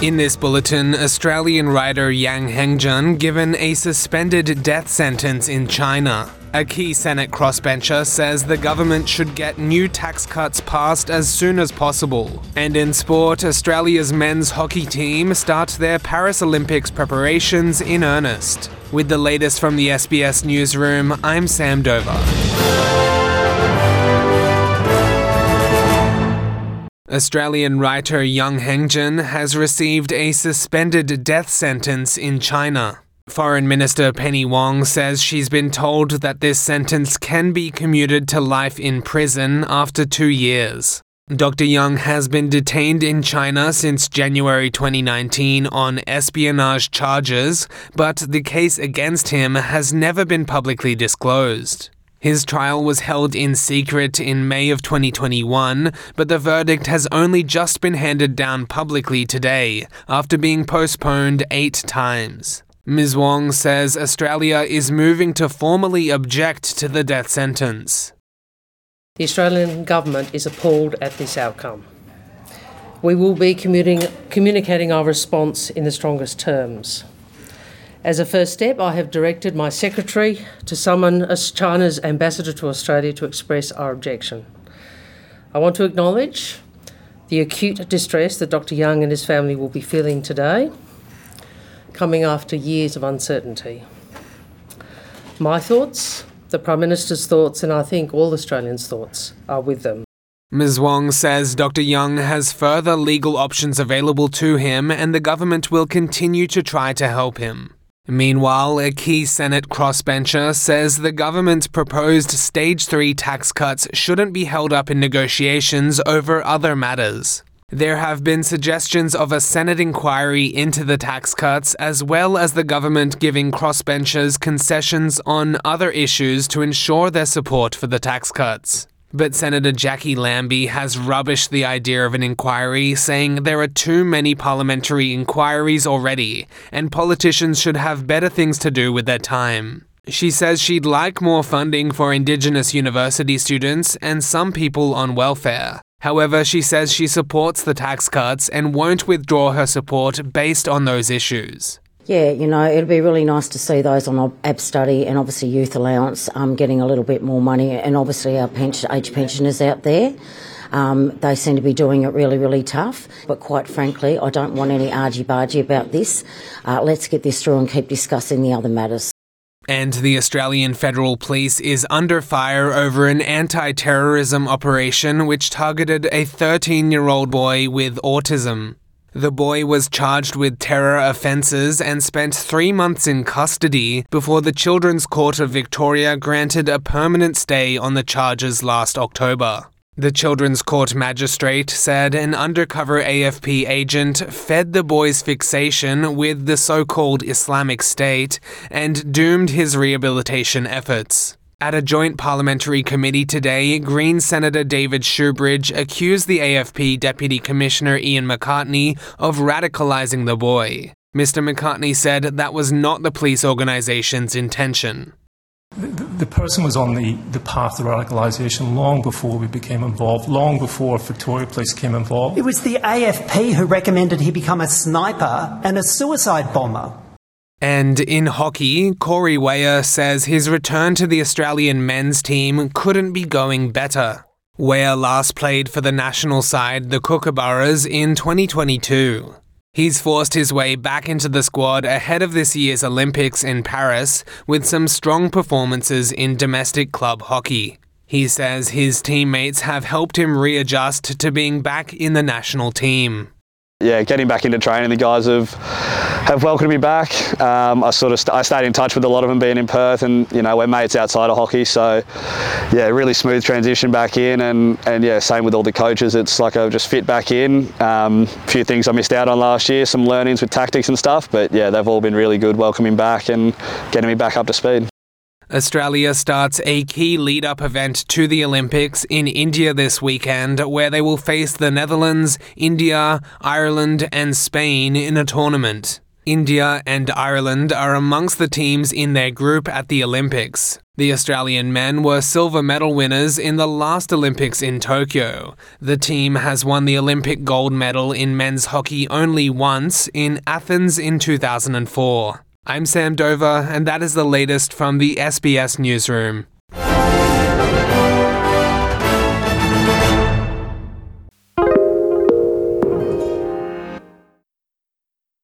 In this bulletin, Australian writer Yang Hengjun given a suspended death sentence in China. A key Senate crossbencher says the government should get new tax cuts passed as soon as possible. And in sport, Australia's men's hockey team start their Paris Olympics preparations in earnest. With the latest from the SBS newsroom, I'm Sam Dover. Australian writer Yang Hengjun has received a suspended death sentence in China. Foreign Minister Penny Wong says she's been told that this sentence can be commuted to life in prison after two years. Dr. Yang has been detained in China since January 2019 on espionage charges, but the case against him has never been publicly disclosed. His trial was held in secret in May of 2021, but the verdict has only just been handed down publicly today, after being postponed eight times. Ms. Wong says Australia is moving to formally object to the death sentence. The Australian government is appalled at this outcome. We will be communicating our response in the strongest terms. As a first step, I have directed my secretary to summon China's ambassador to Australia to express our objection. I want to acknowledge the acute distress that Dr. Yang and his family will be feeling today, coming after years of uncertainty. My thoughts, the Prime Minister's thoughts, and I think all Australians' thoughts are with them. Ms. Wong says Dr. Yang has further legal options available to him and the government will continue to try to help him. Meanwhile, a key Senate crossbencher says the government's proposed Stage 3 tax cuts shouldn't be held up in negotiations over other matters. There have been suggestions of a Senate inquiry into the tax cuts, as well as the government giving crossbenchers concessions on other issues to ensure their support for the tax cuts. But Senator Jacqui Lambie has rubbished the idea of an inquiry, saying there are too many parliamentary inquiries already, and politicians should have better things to do with their time. She says she'd like more funding for Indigenous university students and some people on welfare. However, she says she supports the tax cuts and won't withdraw her support based on those issues yeah, you know, it'll be really nice to see those on Abstudy and obviously youth allowance um, getting a little bit more money, and obviously our pension, age pensioners out there. Um, they seem to be doing it really, really tough. But quite frankly, I don't want any argy bargy about this. Uh, let's get this through and keep discussing the other matters. And the Australian Federal Police is under fire over an anti terrorism operation which targeted a 13 year old boy with autism. The boy was charged with terror offences and spent three months in custody before the Children's Court of Victoria granted a permanent stay on the charges last October. The Children's Court magistrate said an undercover AFP agent fed the boy's fixation with the so called Islamic State and doomed his rehabilitation efforts. At a joint parliamentary committee today, Green Senator David Shoebridge accused the AFP Deputy Commissioner Ian McCartney of radicalising the boy. Mr. McCartney said that was not the police organisation's intention. The, the, person was on the, the path to radicalisation long before we became involved, long before Victoria Police came involved. It was the AFP who recommended he become a sniper and a suicide bomber. And in hockey, Corey Weyer says his return to the Australian men's team couldn't be going better. Weyer last played for the national side, the Kookaburras, in 2022. He's forced his way back into the squad ahead of this year's Olympics in Paris with some strong performances in domestic club hockey. He says his teammates have helped him readjust to being back in the national team. Yeah, getting back into training, the guys have have welcomed me back. Um, I sort of st- I stayed in touch with a lot of them being in Perth, and you know we're mates outside of hockey. So yeah, really smooth transition back in, and and yeah, same with all the coaches. It's like I've just fit back in. Um, a few things I missed out on last year, some learnings with tactics and stuff, but yeah, they've all been really good welcoming back and getting me back up to speed. Australia starts a key lead up event to the Olympics in India this weekend, where they will face the Netherlands, India, Ireland, and Spain in a tournament. India and Ireland are amongst the teams in their group at the Olympics. The Australian men were silver medal winners in the last Olympics in Tokyo. The team has won the Olympic gold medal in men's hockey only once in Athens in 2004. I'm Sam Dover, and that is the latest from the SBS Newsroom.